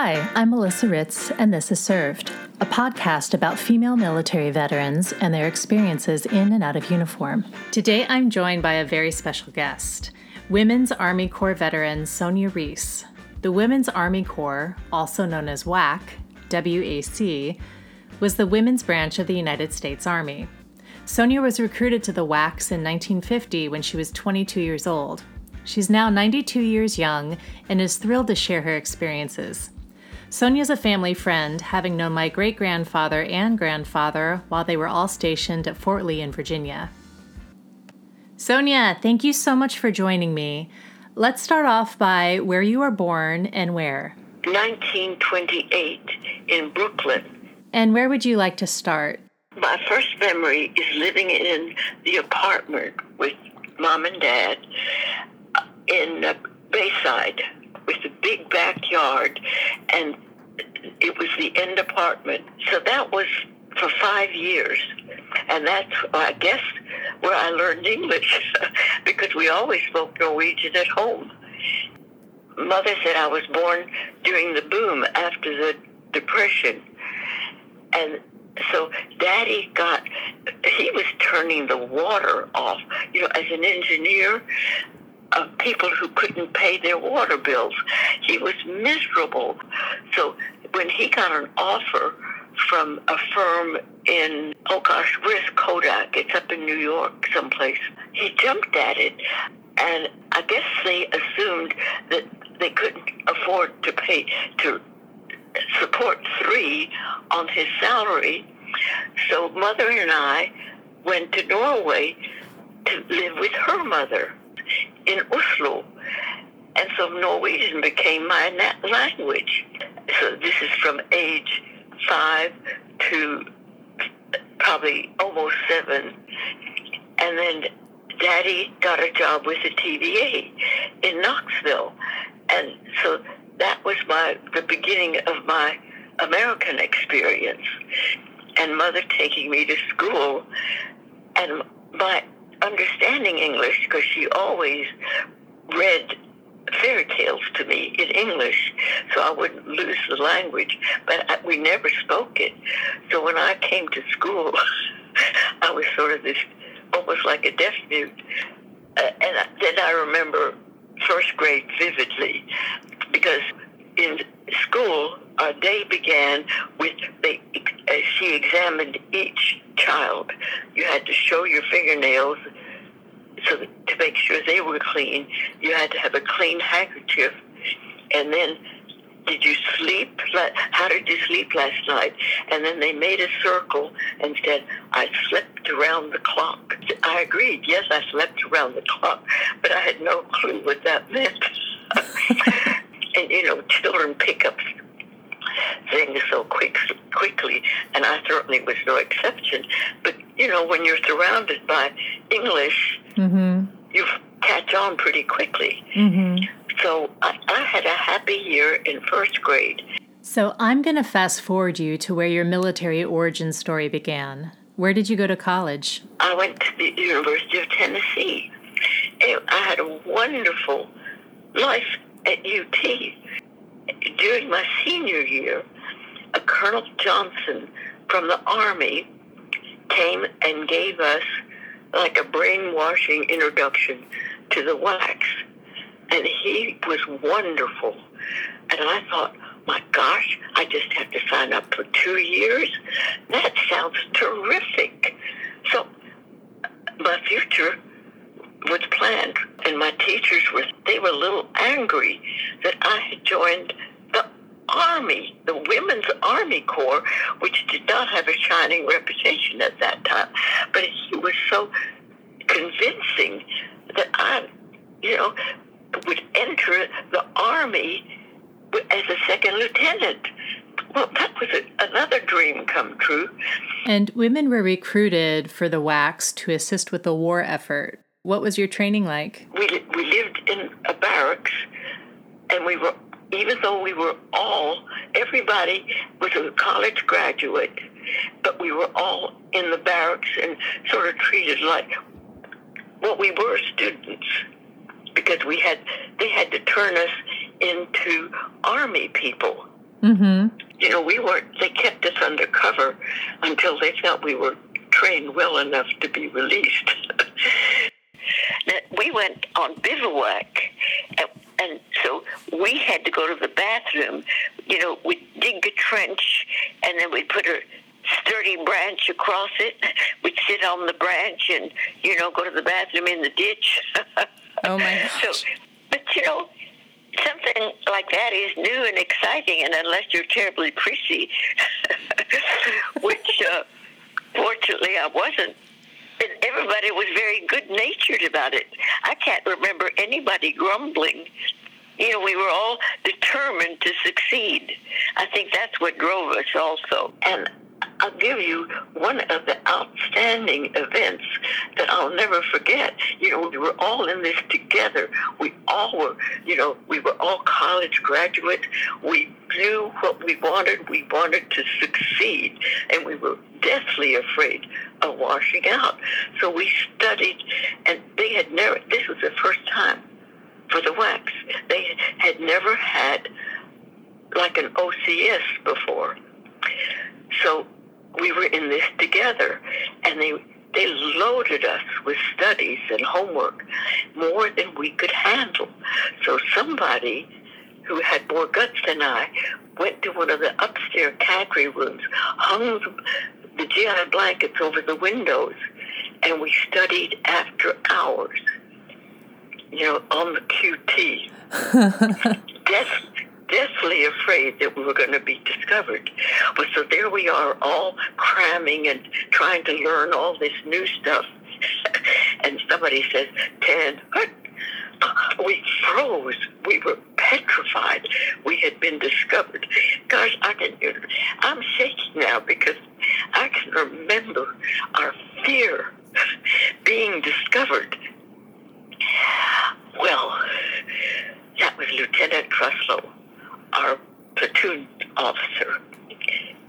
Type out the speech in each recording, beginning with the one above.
Hi, I'm Melissa Ritz, and this is Served, a podcast about female military veterans and their experiences in and out of uniform. Today, I'm joined by a very special guest, Women's Army Corps veteran Sonia Reese. The Women's Army Corps, also known as WAC, WAC, was the women's branch of the United States Army. Sonia was recruited to the WACs in 1950 when she was 22 years old. She's now 92 years young and is thrilled to share her experiences. Sonia's a family friend, having known my great grandfather and grandfather while they were all stationed at Fort Lee in Virginia. Sonia, thank you so much for joining me. Let's start off by where you were born and where. 1928 in Brooklyn. And where would you like to start? My first memory is living in the apartment with mom and dad in uh, Bayside with a big backyard, and it was the end apartment. So that was for five years. And that's, I guess, where I learned English because we always spoke Norwegian at home. Mother said I was born during the boom after the Depression. And so daddy got, he was turning the water off. You know, as an engineer, of people who couldn't pay their water bills. He was miserable. So when he got an offer from a firm in, oh gosh, where's Kodak? It's up in New York someplace. He jumped at it. And I guess they assumed that they couldn't afford to pay, to support three on his salary. So mother and I went to Norway to live with her mother in Oslo. And so Norwegian became my language. So this is from age five to probably almost seven. And then daddy got a job with the TVA in Knoxville. And so that was my the beginning of my American experience. And mother taking me to school and my understanding English because she always read fairy tales to me in English, so I wouldn't lose the language. But I, we never spoke it. So when I came to school, I was sort of this, almost like a deaf mute. Uh, and I, then I remember first grade vividly because in school our day began with they, uh, she examined each child. You had to show your fingernails so that, to make sure they were clean. You had to have a clean handkerchief, and then did you sleep? How did you sleep last night? And then they made a circle and said, I slept around the clock. I agreed. Yes, I slept around the clock, but I had no clue what that meant. and you know, children pick up things so quick, quickly, and I certainly was no exception. But you know, when you're surrounded by English, mm-hmm. you catch on pretty quickly. Mm-hmm. So I, I had a happy year in first grade. So I'm going to fast forward you to where your military origin story began. Where did you go to college? I went to the University of Tennessee. I had a wonderful life at UT during my senior year, a Colonel Johnson from the Army came and gave us like a brainwashing introduction to the WACs. And he was wonderful. And I thought, my gosh, I just have to sign up for two years? That sounds terrific. So my future was planned, my teachers were they were a little angry that I had joined the Army, the Women's Army Corps, which did not have a shining reputation at that time. But he was so convincing that I, you know, would enter the Army as a second lieutenant. Well, that was a, another dream come true. And women were recruited for the WACs to assist with the war effort. What was your training like? We, we lived in a barracks, and we were, even though we were all, everybody was a college graduate, but we were all in the barracks and sort of treated like, well, we were students because we had, they had to turn us into army people. Mm-hmm. You know, we weren't, they kept us undercover until they felt we were trained well enough to be released. we went on bivouac, and, and so we had to go to the bathroom. You know, we'd dig a trench, and then we'd put a sturdy branch across it. We'd sit on the branch and, you know, go to the bathroom in the ditch. oh, my gosh. So, but, you know, something like that is new and exciting, and unless you're terribly prissy, which uh, fortunately I wasn't, and everybody was very good natured about it. I can't remember anybody grumbling. You know, we were all determined to succeed. I think that's what drove us also. And I'll give you one of the outstanding events that I'll never forget. You know, we were all in this together. We all were, you know, we were all college graduates. We knew what we wanted. We wanted to succeed, and we were deathly afraid of washing out. So we studied, and they had never, this was the first time for the WACs. They had never had like an OCS before. So we were in this together, and they they loaded us with studies and homework more than we could handle. So somebody who had more guts than I went to one of the upstairs cadre rooms, hung the GI blankets over the windows, and we studied after hours. You know, on the QT. Death, deathly afraid that we were going to be discovered. But so there we are, all cramming and trying to learn all this new stuff. and somebody says, what? We froze. We were petrified. We had been discovered. Gosh, I can. I'm shaking now because I can remember our fear being discovered. Well, that was Lieutenant Truslow our platoon officer,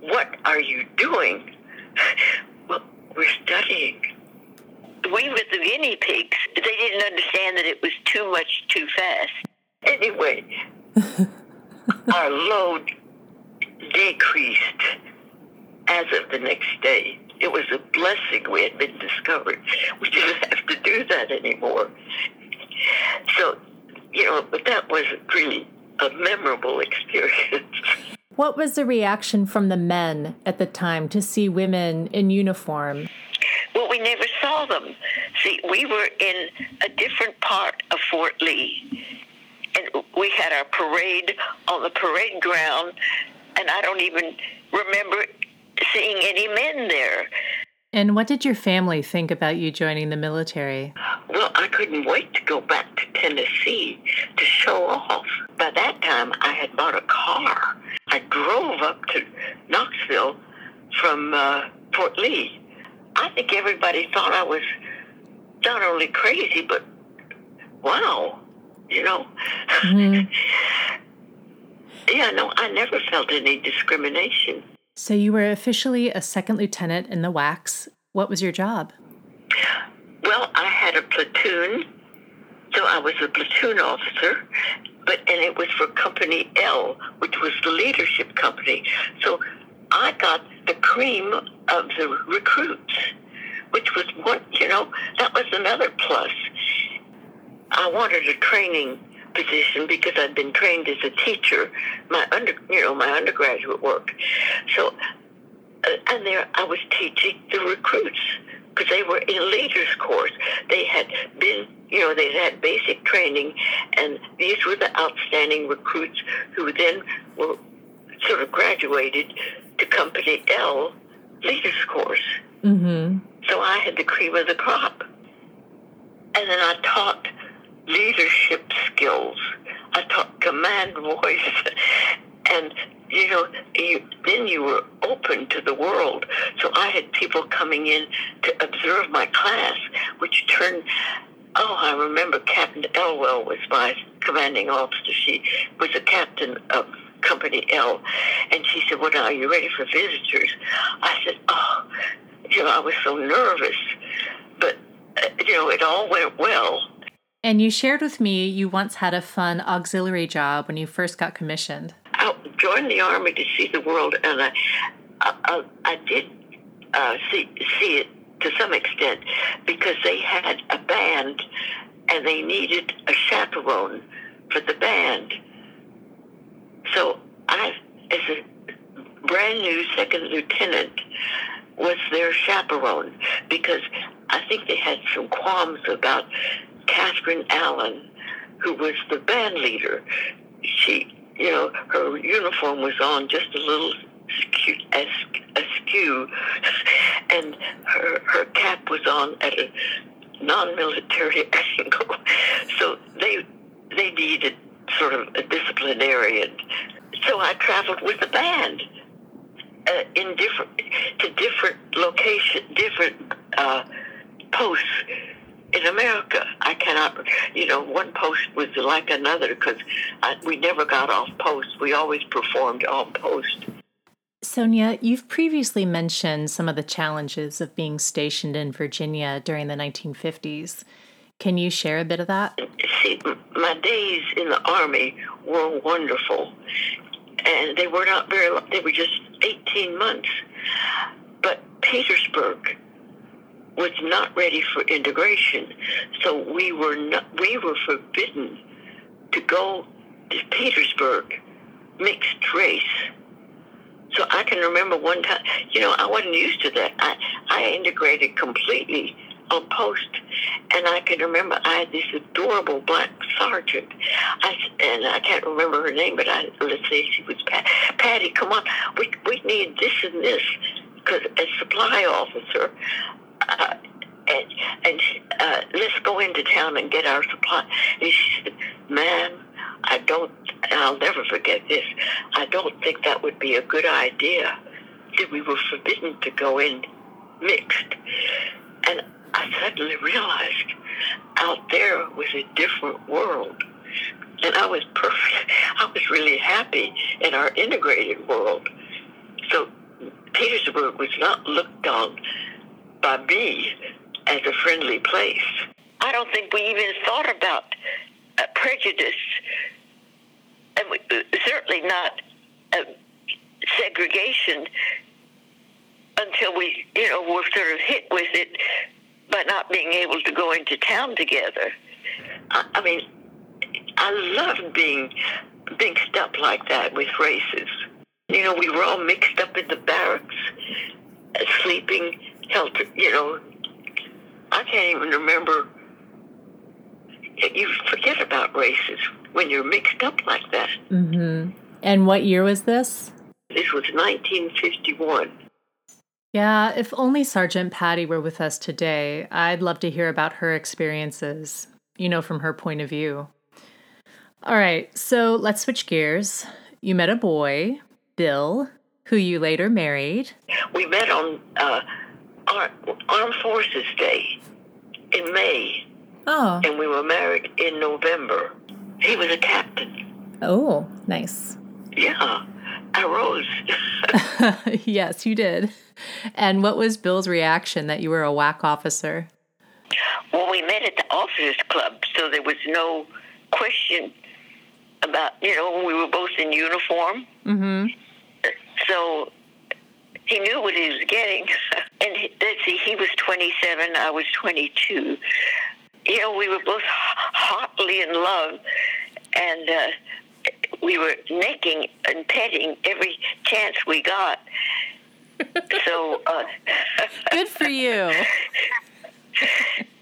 What are you doing? Well, we're studying. We were the guinea pigs. They didn't understand that it was too much too fast. Anyway, our load decreased as of the next day. It was a blessing we had been discovered. We didn't have to do that anymore. So, you know, but that was really a memorable experience. What was the reaction from the men at the time to see women in uniform? Well, we never saw them. See, we were in a different part of Fort Lee, and we had our parade on the parade ground, and I don't even remember seeing any men there. And what did your family think about you joining the military? Well, I couldn't wait to go back to Tennessee to show off. By that time, I had bought a car. I drove up to Knoxville from uh, Fort Lee. I think everybody thought I was not only crazy, but wow, you know. Mm-hmm. yeah, no, I never felt any discrimination. So you were officially a second lieutenant in the WACs. What was your job? Well, I had a platoon, so I was a platoon officer, but and it was for Company L, which was the leadership company. So I got the cream of the recruits, which was what you know that was another plus. I wanted a training position because I'd been trained as a teacher, my under, you know, my undergraduate work. So, uh, and there I was teaching the recruits because they were in leaders course. They had been, you know, they had basic training, and these were the outstanding recruits who then were sort of graduated to Company L leaders course. Mm-hmm. So I had the cream of the crop. And then I taught leadership skills. I taught command voice. And, you know, you, then you were open to the world. So I had people coming in to observe my class, which turned Oh, I remember Captain Elwell was my commanding officer. She was a captain of Company L. And she said, Well, now, are you ready for visitors? I said, Oh, you know, I was so nervous. But, uh, you know, it all went well. And you shared with me you once had a fun auxiliary job when you first got commissioned. I joined the army to see the world, and I, I, I did uh, see see it to some extent because they had a band and they needed a chaperone for the band. So I, as a brand new second lieutenant, was their chaperone because I think they had some qualms about Catherine Allen, who was the band leader. She, you know, her uniform was on just a little askew, and her her cap was on at a non-military angle. So they they needed sort of a disciplinarian. So I traveled with the band uh, in different to different location, different uh, posts in America. I cannot, you know, one post was like another because we never got off post. We always performed on post. Sonia, you've previously mentioned some of the challenges of being stationed in Virginia during the 1950s. Can you share a bit of that? See, my days in the Army were wonderful. And they were not very long, they were just 18 months. But Petersburg was not ready for integration. So we were not, we were forbidden to go to Petersburg mixed race so I can remember one time, you know, I wasn't used to that. I, I integrated completely on post, and I can remember I had this adorable black sergeant. I and I can't remember her name, but I let's say she was Pat, Patty. Come on, we we need this and this because as supply officer. Uh, and, and uh, let's go into town and get our supply. And she said, "Ma'am, I don't, I'll never forget this. I don't think that would be a good idea. That we were forbidden to go in mixed. And I suddenly realized out there was a different world. And I was perfect. I was really happy in our integrated world. So Petersburg was not looked on by me as a friendly place. I don't think we even thought about uh, prejudice and we, certainly not uh, segregation until we, you know, were sort of hit with it by not being able to go into town together. I, I mean, I loved being mixed up like that with races. You know, we were all mixed up in the barracks, uh, sleeping, you know. I can't even remember. You forget about races when you're mixed up like that. Mm-hmm. And what year was this? This was 1951. Yeah, if only Sergeant Patty were with us today, I'd love to hear about her experiences, you know, from her point of view. All right, so let's switch gears. You met a boy, Bill, who you later married. We met on uh, Armed Forces Day in May. Oh. And we were married in November. He was a captain. Oh, nice. Yeah, I rose. yes, you did. And what was Bill's reaction that you were a WAC officer? Well, we met at the officers club, so there was no question about, you know, we were both in uniform. Mm-hmm. So he knew what he was getting. And let's see, he was 27, I was 22 you know, we were both hotly in love, and uh, we were necking and petting every chance we got. so uh, good for you.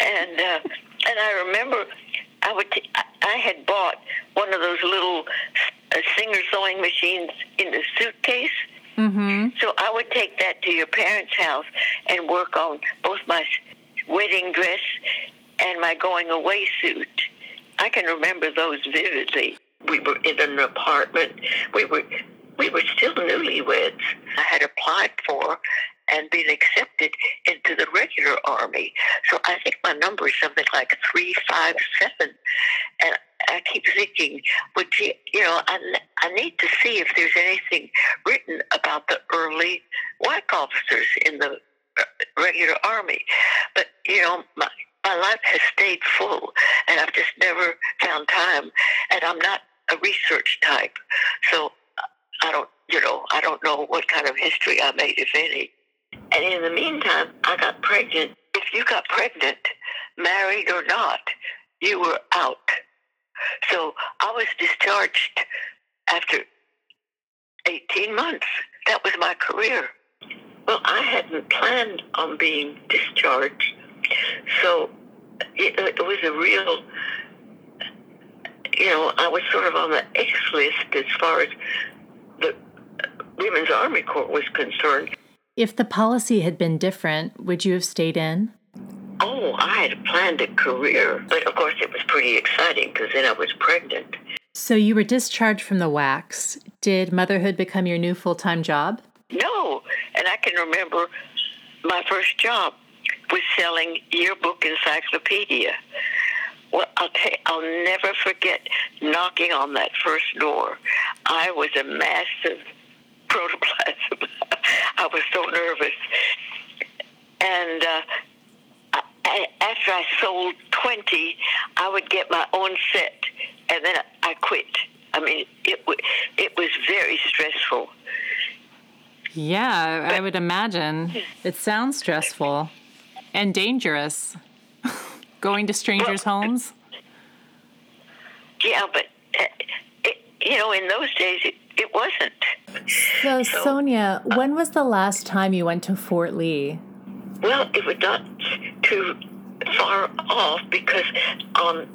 and uh, and I remember I would t- I had bought one of those little uh, Singer sewing machines in the suitcase. Mm-hmm. So I would take that to your parents' house and work on both my wedding dress and my going away suit. I can remember those vividly. We were in an apartment. We were we were still newlyweds. I had applied for and been accepted into the regular army. So I think my number is something like three five seven, and I keep thinking, would you, you know, I, I need to see if there's anything written about the early white officers in the uh, regular army. But you know, my my life has stayed full and I've just never found time. And I'm not a research type. So I don't, you know, I don't know what kind of history I made, if any. And in the meantime, I got pregnant. If you got pregnant, married or not, you were out. So I was discharged after 18 months. That was my career. Well, I hadn't planned on being discharged. So it, it was a real, you know, I was sort of on the X list as far as the Women's Army Corps was concerned. If the policy had been different, would you have stayed in? Oh, I had planned a career, but of course it was pretty exciting because then I was pregnant. So you were discharged from the WACs. Did motherhood become your new full time job? No, and I can remember my first job was selling yearbook encyclopedia. Well, I'll, tell you, I'll never forget knocking on that first door. I was a massive protoplasm. I was so nervous. And uh, I, after I sold 20, I would get my own set, and then I quit. I mean, it, it was very stressful. Yeah, I would imagine. It sounds stressful and dangerous. Going to strangers' well, homes. Yeah, but uh, it, you know, in those days, it, it wasn't. So, so, Sonia, when was the last time you went to Fort Lee? Well, it was not too far off because on,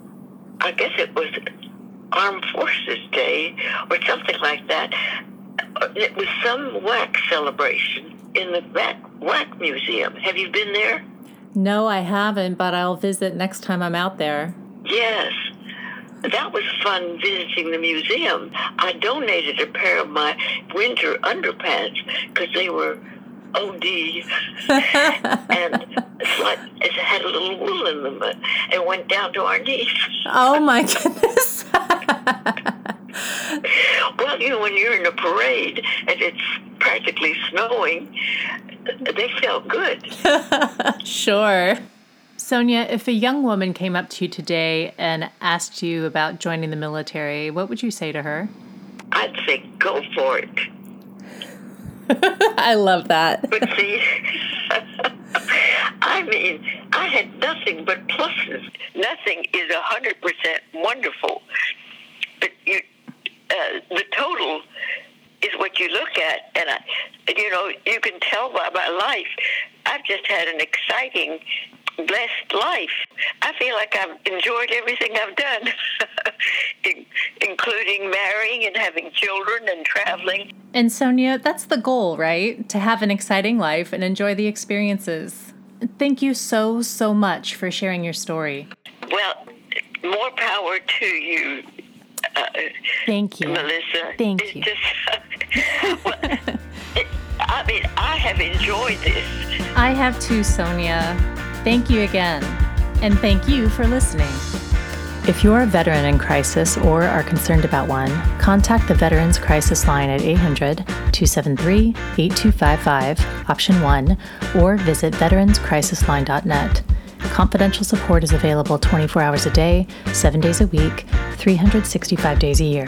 I guess it was Armed Forces Day or something like that. Uh, it was some WAC celebration in the WAC Museum. Have you been there? No, I haven't, but I'll visit next time I'm out there. Yes. That was fun visiting the museum. I donated a pair of my winter underpants because they were OD and it had a little wool in them and went down to our knees. Oh my goodness. well, you know, when you're in a parade and it's practically snowing, they felt good. sure. Sonia, if a young woman came up to you today and asked you about joining the military, what would you say to her? I'd say go for it. I love that. But see, I mean, I had nothing but pluses. Nothing is a hundred percent wonderful, but you, uh, the total is what you look at, and I, you know, you can tell by my life. I've just had an exciting blessed life. I feel like I've enjoyed everything I've done, including marrying and having children and traveling. And Sonia, that's the goal, right? To have an exciting life and enjoy the experiences. Thank you so, so much for sharing your story. Well, more power to you. Uh, Thank you. Melissa. Thank it's you. Just, well, it, I mean, I have enjoyed this. I have too, Sonia. Thank you again, and thank you for listening. If you're a veteran in crisis or are concerned about one, contact the Veterans Crisis Line at 800 273 8255, option 1, or visit veteranscrisisline.net. Confidential support is available 24 hours a day, 7 days a week, 365 days a year.